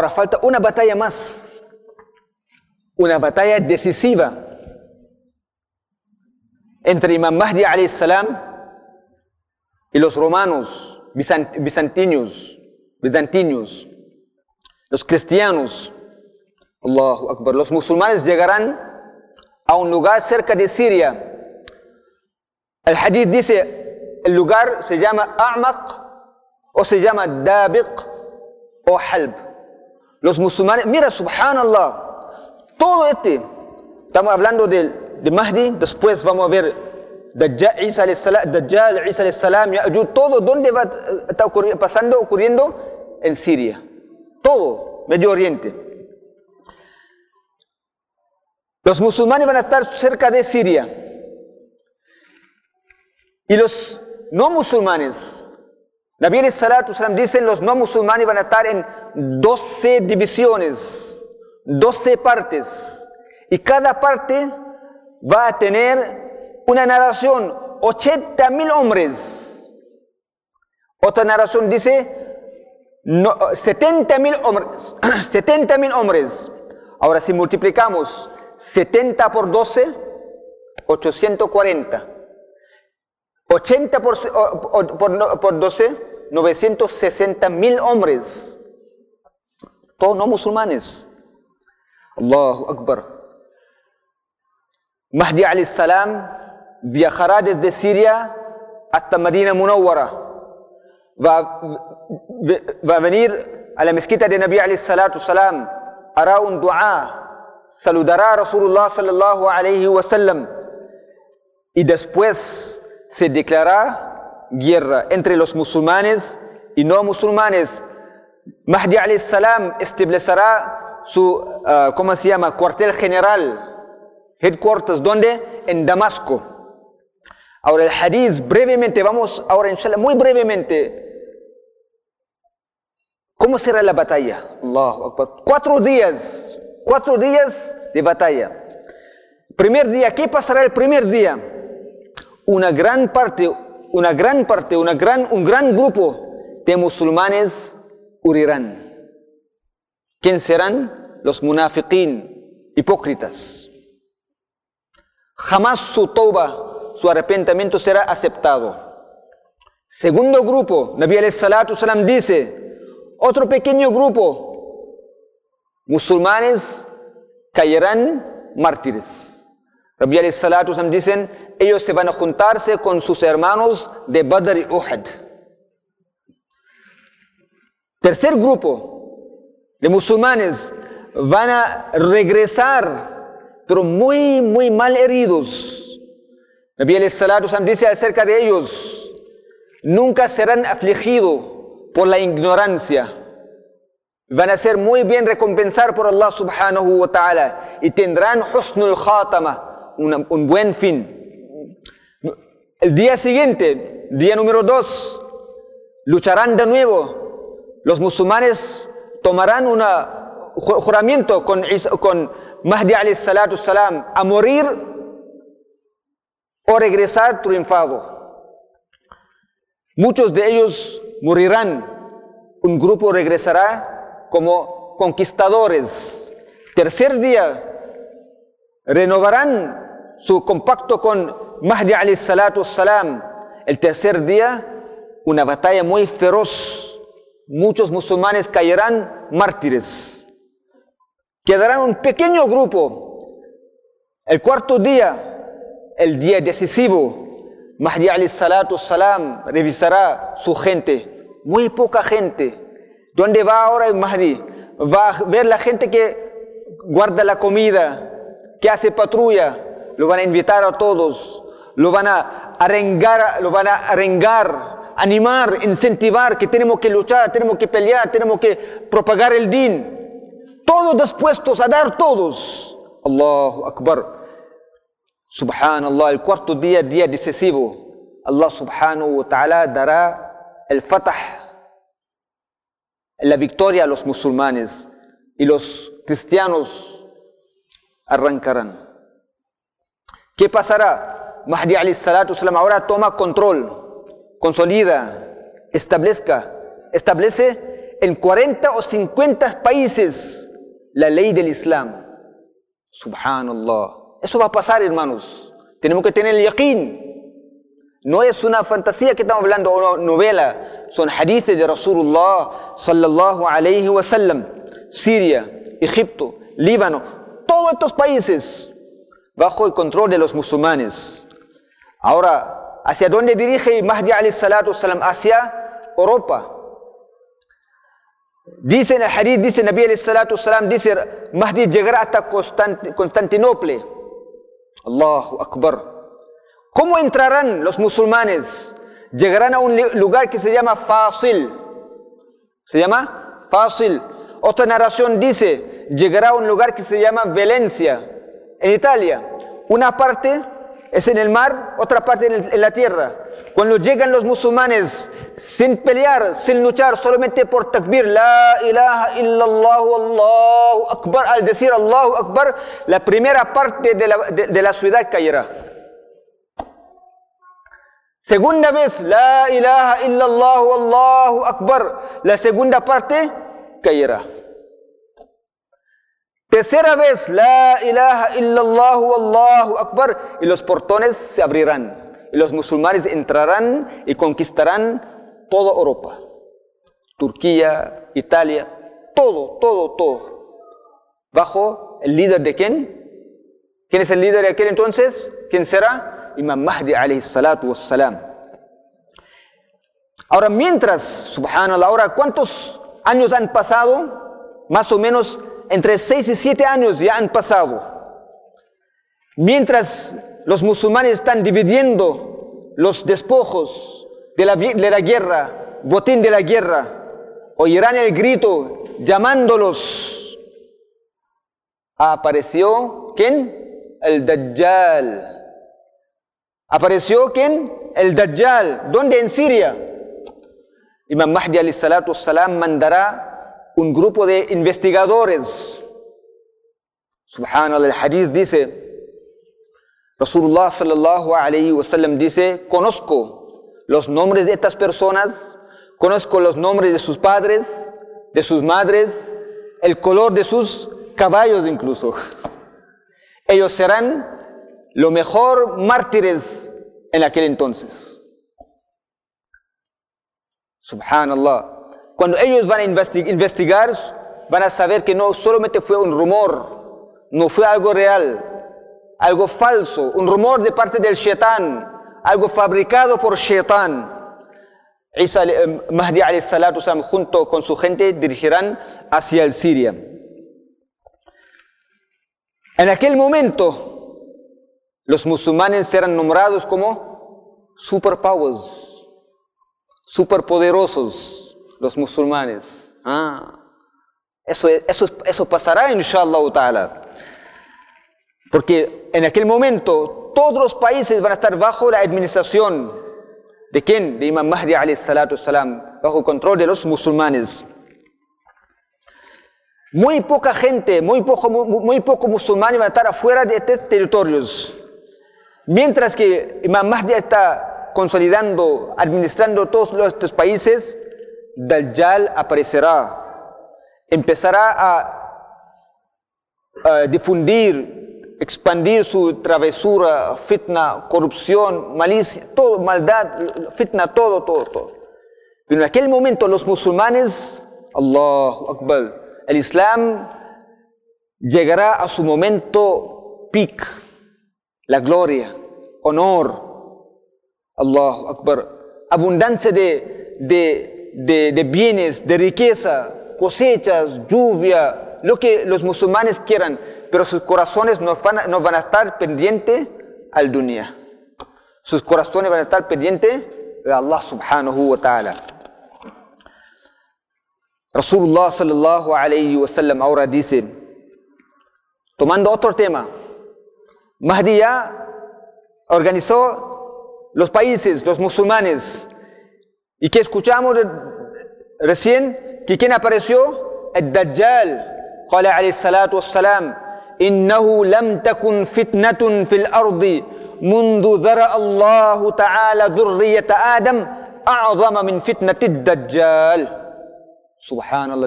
Ahora falta una batalla más, una batalla decisiva entre Imam Mahdi salam y los romanos, bizantinos, bizantinos, los cristianos. Allahu Akbar. Los musulmanes llegarán a un lugar cerca de Siria. El hadith dice, el lugar se llama A'maq o se llama Dabiq o Halb. Los musulmanes, mira, subhanallah, todo este, estamos hablando de, Mahdi, después vamos a ver Dajjal, Isa Dajjal, Isa todo, ¿dónde va está ocurriendo, pasando, ocurriendo? En Siria. Todo, Medio Oriente. Los musulmanes van a estar cerca de Siria. Y los no musulmanes, Nabi salatu salam dicen los no musulmanes van a estar en 12 divisiones, 12 partes. Y cada parte va a tener una narración, 80 mil hombres. Otra narración dice no, 70 mil hombres. 70 mil hombres. Ahora si multiplicamos 70 por 12, 840. 80 por, por, por 12, 960 mil hombres. Todos no musulmanes. Allahu Akbar. Mahdi salam viajará desde Siria hasta Medina Munawwara. Va, va a venir a la mezquita de Nabi salam. Hará un dua saludará a Rasulullah sallallahu alayhi wa sallam y después se declarará guerra entre los musulmanes y no musulmanes. Mahdi salam establecerá su, uh, ¿cómo se llama?, cuartel general, headquarters, ¿dónde? En Damasco. Ahora el hadith, brevemente, vamos ahora inshallah, muy brevemente. ¿Cómo será la batalla? Allahu Akbar. Cuatro días Cuatro días de batalla. Primer día, ¿qué pasará el primer día? Una gran parte, una gran parte, una gran, un gran grupo de musulmanes ¿Quién serán? Los munafiqín, hipócritas. Jamás su toba, su arrepentimiento será aceptado. Segundo grupo, Nabi salatu salam dice, otro pequeño grupo musulmanes caerán mártires. Alayhi salatu dicen, ellos se van a juntarse con sus hermanos de Badr y Uhud. Tercer grupo de musulmanes van a regresar, pero muy, muy mal heridos. Alayhi salatu dice acerca de ellos, nunca serán afligidos por la ignorancia van a ser muy bien recompensar por Allah subhanahu wa ta'ala y tendrán husnul khatama, un buen fin. El día siguiente, día número dos, lucharán de nuevo. Los musulmanes tomarán un juramento con, con Mahdi salam a morir o regresar triunfado. Muchos de ellos morirán, un grupo regresará como conquistadores. Tercer día, renovarán su compacto con Mahdi salam. El tercer día, una batalla muy feroz. Muchos musulmanes caerán mártires. Quedarán un pequeño grupo. El cuarto día, el día decisivo, Mahdi salatu salam revisará su gente. Muy poca gente ¿Dónde va ahora el Mahdi? Va a ver la gente que guarda la comida, que hace patrulla. Lo van a invitar a todos. Lo van a arengar, lo van a arengar, animar, incentivar que tenemos que luchar, tenemos que pelear, tenemos que propagar el din. Todos dispuestos a dar todos. Allahu Akbar. Subhanallah, el cuarto día, día decisivo. Allah subhanahu wa ta'ala dará el fatah la victoria a los musulmanes y los cristianos arrancarán. ¿Qué pasará? Mahdi alayhi salatu ahora toma control, consolida, establezca, establece en 40 o 50 países la ley del Islam. Subhanallah. Eso va a pasar, hermanos. Tenemos que tener el yaqeen. No es una fantasía que estamos hablando una novela. Son hadiths de Rasulullah sallallahu alayhi wa sallam. Siria, Egipto, Líbano, todos estos países bajo el control de los musulmanes. Ahora, ¿hacia dónde dirige Mahdi salam? Hacia Europa. Dice en el hadith, dice Nabi salam, dice Mahdi llegará hasta Constantinopla. Allahu Akbar. ¿Cómo entrarán los musulmanes? Llegarán a un lugar que se llama Fácil. ¿Se llama? Fácil. Otra narración dice, llegará a un lugar que se llama Valencia, en Italia. Una parte es en el mar, otra parte en, la tierra. Cuando llegan los musulmanes sin pelear, sin luchar, solamente por takbir, la ilaha illallah, Allahu akbar, al decir Allahu akbar, la primera parte de la, de la ciudad caerá. Segunda vez, la ilaha illallah, akbar, la segunda parte caerá. Tercera vez, la ilaha illallah, Allahu Akbar, y los portones se abrirán. Y los musulmanes entrarán y conquistarán toda Europa. Turquía, Italia, todo, todo, todo. Bajo el líder de quién? ¿Quién es el líder de aquel entonces? ¿Quién será? Imam Mahdi alayhi salatu wassalam. Ahora, mientras, subhanallah, ahora, ¿cuántos años han pasado? Más o menos entre 6 y 7 años ya han pasado. Mientras los musulmanes están dividiendo los despojos de la, de la guerra, botín de la guerra, oirán el grito llamándolos. Apareció quién? El Dajjal. ¿Apareció quién? El Dajjal. ¿Dónde? En Siria. Imam Mahdi salatu salam mandará un grupo de investigadores. Subhanallah, el hadith dice, Rasulullah sallallahu alayhi wa sallam dice, conozco los nombres de estas personas, conozco los nombres de sus padres, de sus madres, el color de sus caballos incluso. Ellos serán lo mejor mártires en aquel entonces. Subhanallah. Cuando ellos van a investigar, van a saber que no solamente fue un rumor, no fue algo real, algo falso, un rumor de parte del shaitán, algo fabricado por shaitán. Isa eh, Mahdi salatu junto con su gente dirigirán hacia el Siria. En aquel momento, los musulmanes serán nombrados como superpowers, superpoderosos los musulmanes. Ah, eso, eso, eso pasará, inshallah. Porque en aquel momento todos los países van a estar bajo la administración de quién? De Imam Mahdi salam, bajo control de los musulmanes. Muy poca gente, muy poco, muy, poco musulmanes van a estar afuera de estos territorios. Mientras que Imam Mahdi está consolidando, administrando todos estos países, Dajjal aparecerá, empezará a, difundir, expandir su travesura, fitna, corrupción, malicia, todo, maldad, fitna, todo, todo, todo. Pero en aquel momento los musulmanes, Allahu Akbar, el Islam llegará a su momento peak, la gloria, honor, Allahu Akbar, abundancia de, de de, bienes, de riqueza, cosechas, lluvia, lo que los musulmanes quieran, pero sus corazones no van a, estar pendientes al dunya. Sus corazones van a estar pendientes de Allah subhanahu wa ta'ala. Rasulullah sallallahu alayhi wa sallam ahora dice, tomando otro tema, Mahdi ya organizó los países, los musulmanes, y que escuchamos recién que quién apareció el Dajjal قال عليه الصلاة والسلام إنه لم تكن فتنة في الأرض منذ ذرأ الله تعالى ذرية آدم أعظم من فتنة الدجال Subhanallah.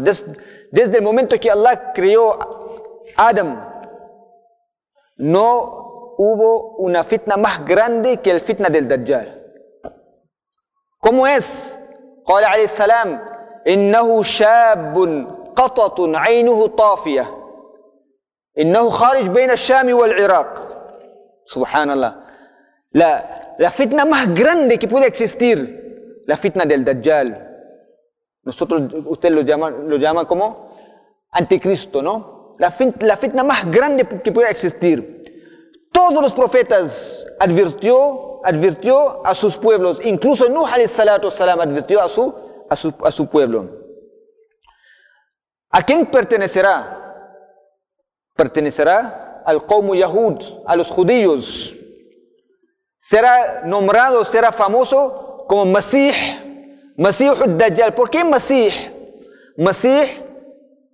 desde el momento que Allah creó Adam, no hubo una fitna más grande que el fitna del Dajjal. ¿Cómo es? قال عليه السلام إنه شاب قطط عينه طافية إنه خارج بين الشام والعراق سبحان الله la, la fitna más grande que puede existir la fitna del Dajjal nosotros usted lo llama lo llama como anticristo ¿no? la, la fitna más grande que puede existir todos los profetas advirtió advirtió a sus pueblos, incluso Nuh salam advirtió a su, a su, a su pueblo. ¿A quién pertenecerá? Pertenecerá al Qawmu Yahud, a los judíos. Será nombrado, será famoso como Masih, Masih al-Dajjal. ¿Por qué Masih? Masih,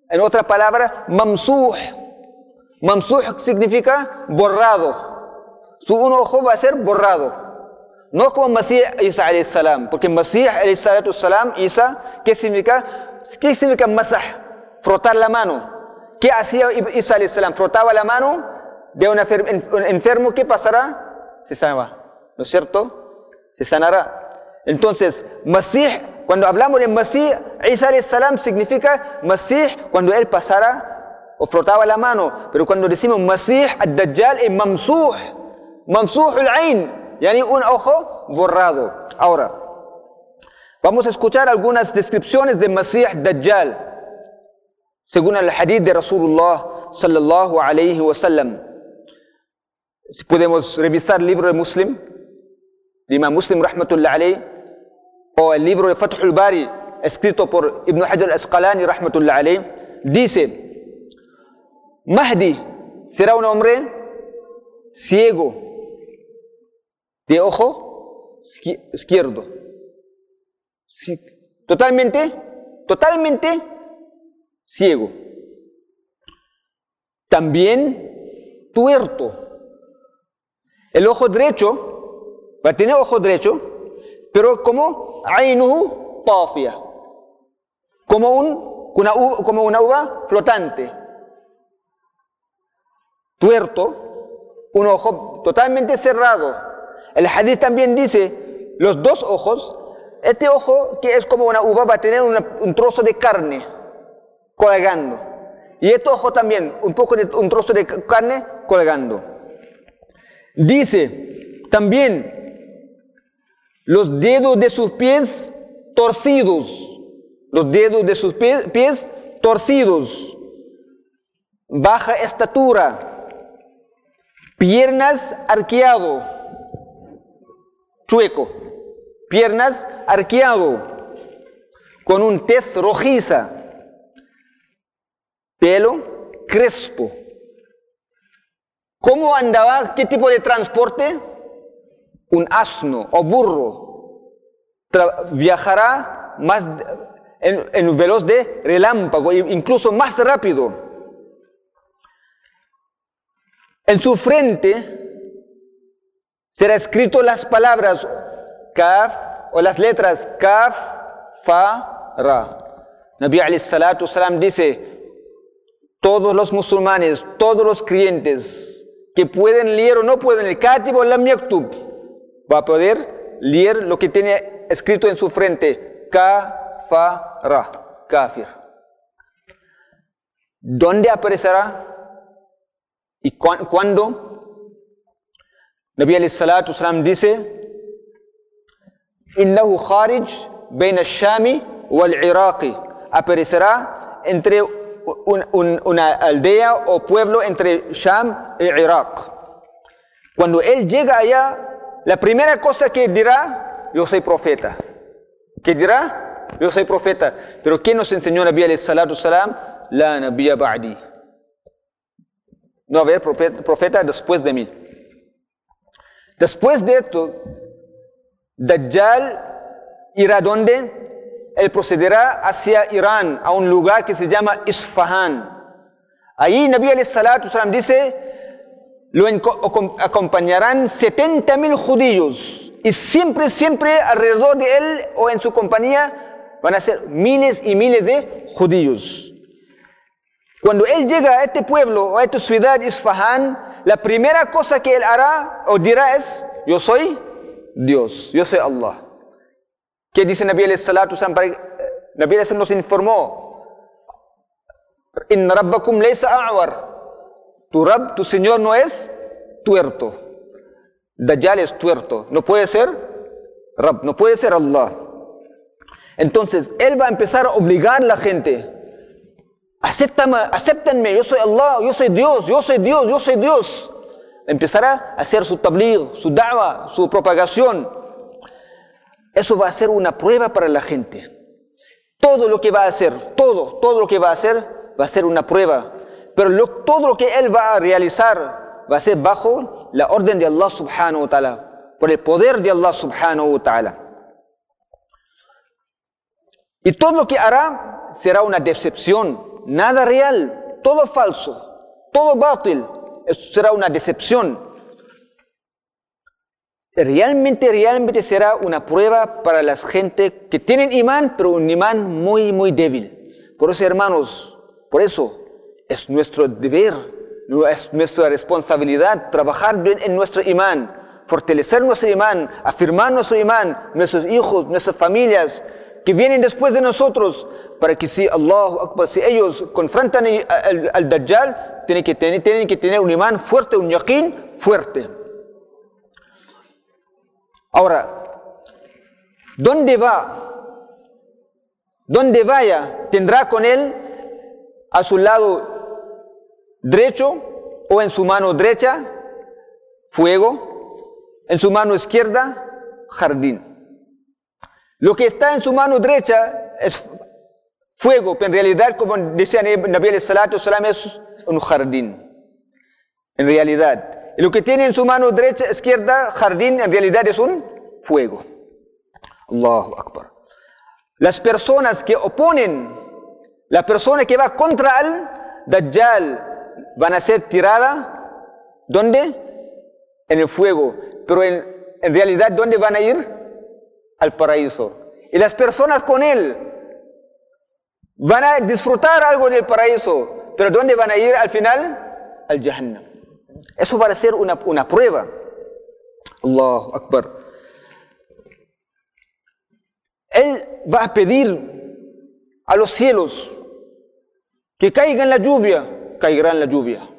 en otra palabra, Mamsuh. Mamsuh significa borrado su un ojo va a ser borrado. No como Masih Isa salam, porque Masih salam, Isa, ¿qué significa? ¿Qué significa masah? Frotar la mano. ¿Qué hacía Isa salam? Frotaba la mano de un enfermo, ¿qué pasará? Se sanará, ¿no es cierto? Se sanará. Entonces, Masih, cuando hablamos de Masih, Isa salam significa Masih cuando él pasara o frotaba la mano. Pero cuando decimos Masih, al-Dajjal es Mamsuh Mamsuhul Ain, yani un ojo borrado. Ahora, vamos a escuchar algunas descripciones de Masih Dajjal, según el hadith de Rasulullah sallallahu alayhi wa sallam. Podemos revisar el libro de Muslim, de Imam Muslim rahmatullah alayhi, o el libro de Fathul Bari, escrito por Ibn Hajar al-Asqalani rahmatullah alayhi, dice, Mahdi será un hombre ciego, de ojo izquierdo. Totalmente, totalmente ciego. También tuerto. El ojo derecho va a tener ojo derecho, pero como ainuhu tafia. Como, un, como una uva flotante. Tuerto, un ojo totalmente cerrado el hadith también dice, los dos ojos, este ojo que es como una uva va a tener un trozo de carne colgando. Y este ojo también, un poco de un trozo de carne colgando. Dice también los dedos de sus pies torcidos, los dedos de sus pies, pies torcidos, baja estatura, piernas arqueados chueco, piernas arqueado, con un tez rojiza, pelo crespo. ¿Cómo andaba? ¿Qué tipo de transporte? Un asno o burro. viajará más en, en veloz de relámpago, incluso más rápido. En su frente será escrito las palabras kaf o las letras kaf, fa, ra. Nabi salatu salam dice, todos los musulmanes, todos los creyentes que pueden leer o no pueden, el katib o lam yaktub, va a poder leer lo que tiene escrito en su frente, ka, fa, ra, kafir. ¿Dónde aparecerá? ¿Y cuándo? Nabi alayhi salatu wasalam dice, Innahu kharij bain al-Shami wal-Iraqi. Aparecerá entre una aldea o pueblo entre Sham e Irak. Cuando él llega allá, la primera cosa que dirá, yo soy profeta. ¿Qué dirá? Yo soy profeta. Pero ¿quién nos enseñó Nabi alayhi salatu wasalam? La Nabiya ba'di. No haber profeta después de mí. Después de esto, Dajjal irá donde? Él procederá hacia Irán, a un lugar que se llama Isfahan. Ahí Nabi salatu dice, lo acompañarán 70 mil judíos y siempre, siempre alrededor de él o en su compañía van a ser miles y miles de judíos. Cuando él llega a este pueblo, a esta ciudad, Isfahan, la primera cosa que él hará o dirá es, yo soy Dios, yo soy Allah. ¿Qué dice Nabi alayhi salatu Nabi alayhi nos informó, in rabbakum laysa a'war. Tu Rab, tu Señor no es tuerto. Dajjal es tuerto. No puede ser Rab, no puede ser Allah. Entonces, Él va a empezar a obligar a la gente. Acéptame, acéptenme, yo soy Allah, yo soy Dios, yo soy Dios, yo soy Dios. Empezará a hacer su tabligh, su da'wah, su propagación. Eso va a ser una prueba para la gente. Todo lo que va a hacer, todo, todo lo que va a hacer, va a ser una prueba. Pero todo lo que Él va a realizar va a ser bajo la orden de Allah subhanahu wa ta'ala, por el poder de Allah subhanahu wa ta'ala. Y todo lo que hará será una decepción, nada real, todo falso, todo bátil, eso será una decepción. Realmente, realmente será una prueba para la gente que tienen imán, pero un imán muy, muy débil. Por eso, hermanos, por eso es nuestro deber, es nuestra responsabilidad trabajar bien en nuestro imán, fortalecer nuestro imán, afirmar nuestro imán, nuestros hijos, nuestras familias, que vienen después de nosotros, para que si Allah, si ellos confrontan al, Dajjal, tienen que, tener, tienen que tener un imán fuerte, un yaqeen fuerte. Ahora, ¿dónde va? ¿Dónde vaya? ¿Tendrá con él a su lado derecho o en su mano derecha fuego? ¿En su mano izquierda jardín? Lo que está en su mano derecha es fuego, pero en realidad, como decía Nabi al-Salatu salam, es un jardín. En realidad. Lo que tiene en su mano derecha, izquierda, jardín, en realidad es un fuego. Allahu Akbar. Las personas que oponen, la persona que va contra el Dajjal, van a ser tiradas, ¿dónde? En el fuego. Pero en, en realidad, ¿dónde van a ir? Al paraíso. Y las personas con él van a disfrutar algo del paraíso, pero ¿dónde van a ir al final? Al Jahannam. Eso va a ser una, una prueba. Allahu Akbar. Él va a pedir a los cielos que caiga en la lluvia, caerá en la lluvia.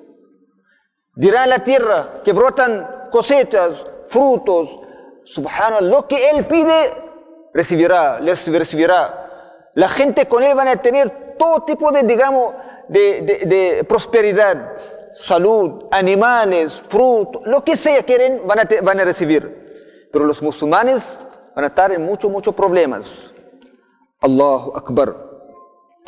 Dirá la tierra que brotan cosechas, frutos, Subhanallah, lo que él pide, recibirá, recibirá. La gente con él van a tener todo tipo de, digamos, de, prosperidad, salud, animales, frutos, lo que sea quieren, van a, van a recibir. Pero los musulmanes van a estar en muchos, muchos problemas. Allahu Akbar.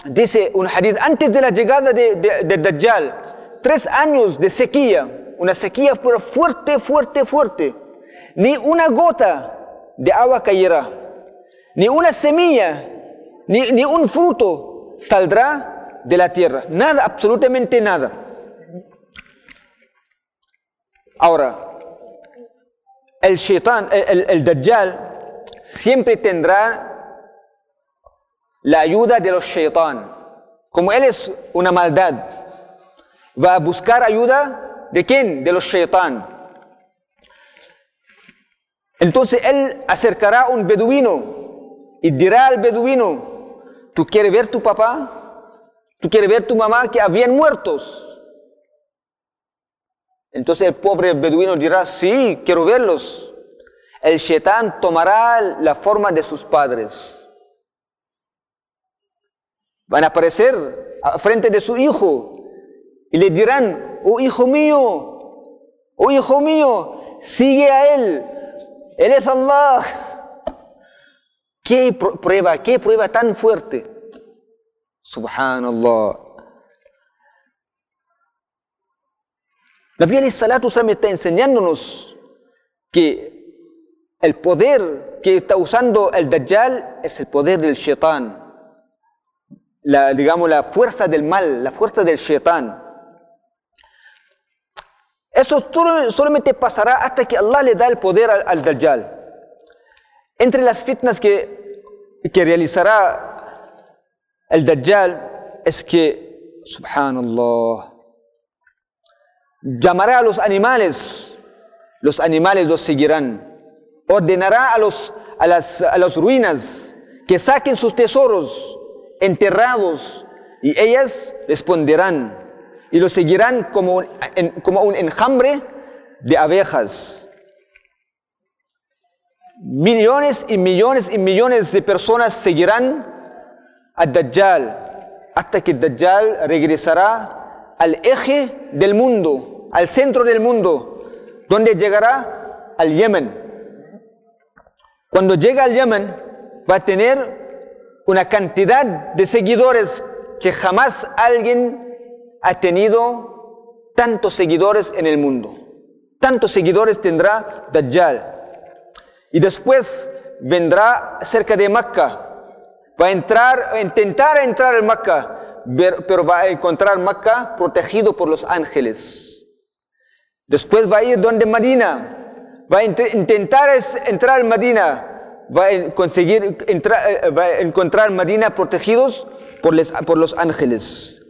Dice un hadith, antes de la llegada de, de, Dajjal, tres años de sequía, una sequía fuerte, fuerte, fuerte ni una gota de agua caerá, ni una semilla, ni, un fruto saldrá de la tierra. Nada, absolutamente nada. Ahora, el shaitán, el, el dajjal, siempre tendrá la ayuda de los shaitán. Como él es una maldad, va a buscar ayuda de quién? De los shaitán. Entonces él acercará a un beduino y dirá al beduino, ¿tú quieres ver tu papá? ¿Tú quieres ver tu mamá que habían muertos? Entonces el pobre beduino dirá, sí, quiero verlos. El shetán tomará la forma de sus padres. Van a aparecer frente de su hijo y le dirán, oh hijo mío, oh hijo mío, sigue a él, él es Allah. ¿Qué prueba, qué prueba tan fuerte? Subhanallah. Nabi salatu está enseñándonos que el poder que está usando el Dajjal es el poder del Shaitán. Digamos, la fuerza del mal, la fuerza del Shaitán. Eso solamente pasará hasta que Allah le da el poder al, Dajjal. Entre las fitnas que que realizará el Dajjal es que, subhanallah, llamará a los animales, los animales los seguirán, ordenará a, los, a, las, a las ruinas que saquen sus tesoros enterrados y ellas responderán y lo seguirán como, como un enjambre de abejas. Millones y millones y millones de personas seguirán a Dajjal hasta que Dajjal regresará al eje del mundo, al centro del mundo, donde llegará al Yemen. Cuando llega al Yemen va a tener una cantidad de seguidores que jamás alguien ha tenido tantos seguidores en el mundo. Tantos seguidores tendrá Dajjal. Y después vendrá cerca de Mecca. Va a entrar, intentar entrar en Mecca, pero va a encontrar Mecca protegido por los ángeles. Después va a ir donde Medina. Va a intentar entrar en Medina. Va a conseguir entrar, eh, va a encontrar Medina protegidos por los ángeles.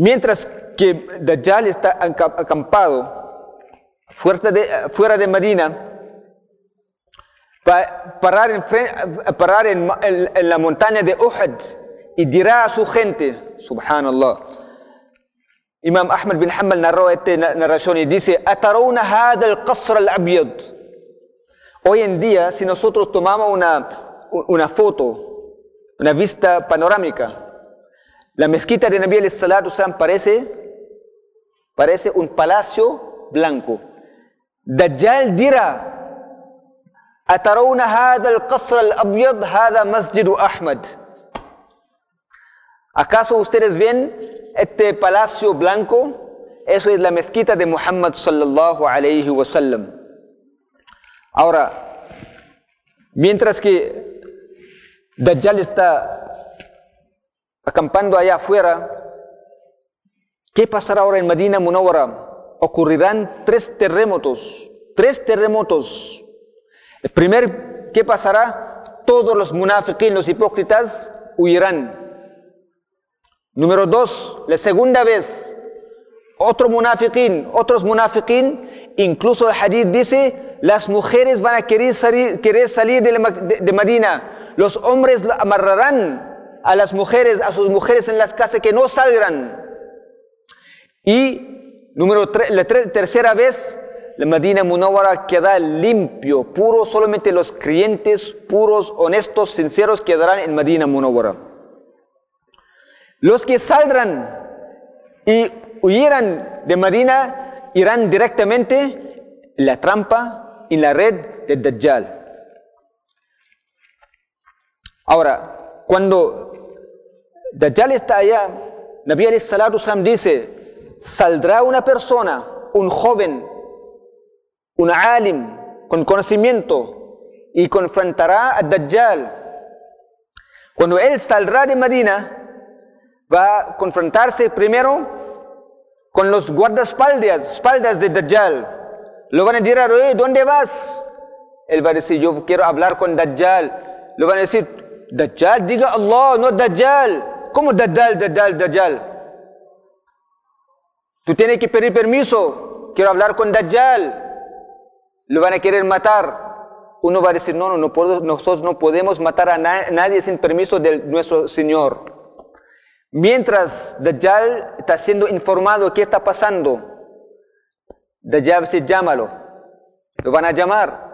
Mientras que Dajjal está acampado fuera de, fuera de Medina, va a parar, en, parar en, en, la montaña de Uhud y dirá a su gente, subhanallah. Imam Ahmad bin Hanbal narró esta narración y dice, hada al-qasr al-abyad. Hoy en día, si nosotros tomamos una, una foto, una vista panorámica, la mezquita de Nabi al-Salatu parece, parece un palacio blanco. Dajjal dirá, أترون هذا القصر الأبيض هذا مسجد أحمد ¿Acaso ustedes ven este palacio blanco? Eso es la mezquita de Muhammad sallallahu alayhi wa sallam. Ahora, mientras que Dajjal está acampando allá afuera, ¿qué pasará ahora en Medina Munawara? Ocurrirán tres terremotos, tres terremotos. El primer, ¿qué pasará? Todos los munafiqín, los hipócritas, huirán. Número dos, la segunda vez, otro munafiqín, otros munafiqín, incluso el hadith dice, las mujeres van a querer salir, querer salir de, de, Medina, los hombres amarrarán a las mujeres, a sus mujeres en las casas que no salgan. Y número la tercera vez, la Medina Munawara queda limpio, puro, solamente los creyentes puros, honestos, sinceros quedarán en Medina Munawara. Los que saldrán y huyeran de Medina irán directamente en la trampa, en la red de Dajjal. Ahora, cuando Dajjal está allá, Nabi alayhi salatu dice, saldrá una persona, un joven, un alim con conocimiento y confrontará a Dajjal. Cuando él saldrá de Medina, va a confrontarse primero con los guardaespaldas espaldas de Dajjal. Lo van a decir, ¿dónde vas? Él va a decir, yo quiero hablar con Dajjal. Lo van a decir, Dajjal, diga Allah, no Dajjal. ¿Cómo Dajjal, Dajjal, Dajjal? Tú tienes que pedir permiso. Quiero hablar con Dajjal lo van a querer matar. Uno va a decir, no, no, no nosotros no podemos matar a nadie sin permiso de nuestro Señor. Mientras Dajjal está siendo informado de qué está pasando, Dajjal dice, llámalo. Lo van a llamar.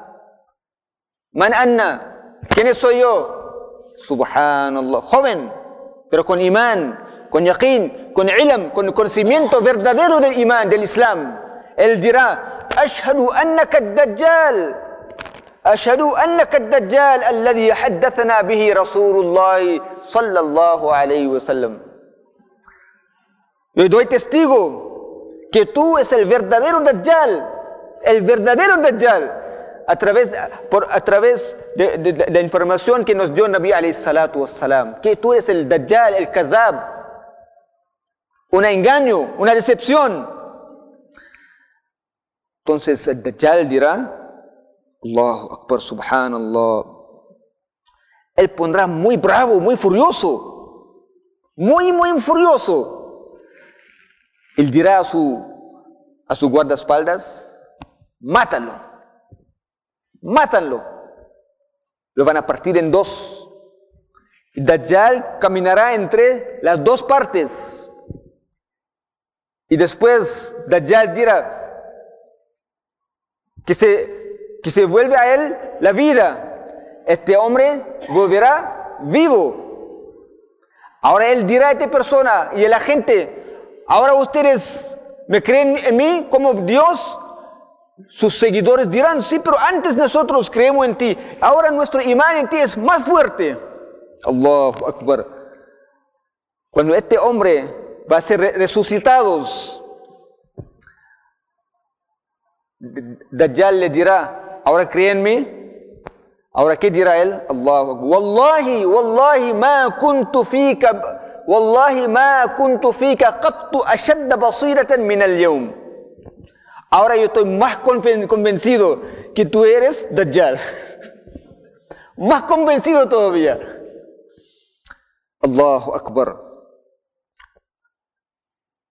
Man Anna, ¿quién soy yo? Subhanallah, joven, pero con imán, con yaqeen, con ilm, con conocimiento verdadero del imán, del Islam. Él dirá, أشهد أنك الدجال أشهد أنك الدجال الذي حدثنا به رسول الله صلى الله عليه وسلم Le doy testigo que tú es el verdadero Dajjal, el verdadero Dajjal, a través, por, a través de, de, la información que nos dio Nabi salatu wassalam, que tú eres el Dajjal, el Kazab, un engaño, una decepción. Entonces el Dajjal dirá, Allahu Akbar, subhanallah. Él pondrá muy bravo, muy furioso. Muy, muy furioso. Él dirá a su, a su guardaespaldas, mátalo. Mátalo. Lo van a partir en dos. Dajjal caminará entre las dos partes. Y después Dajjal dirá que se, que se vuelve a él la vida. Este hombre volverá vivo. Ahora él dirá a esta persona y a la gente, ahora ustedes me creen en mí como Dios. Sus seguidores dirán, sí, pero antes nosotros creemos en ti. Ahora nuestro imán en ti es más fuerte. Allahu Akbar. Cuando este hombre va a ser resucitado, Dajjal le dirá, ahora créenme. Ahora, ¿qué dirá él? Allahu. Wallahi, wallahi ma kuntu fika, wallahi ma kuntu fika qattu ashadda basiratan min al-yawm. Ahora yo estoy más convencido que tú eres Dajjal. más convencido todavía. Allahu Akbar.